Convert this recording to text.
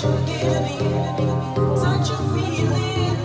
Such a feeling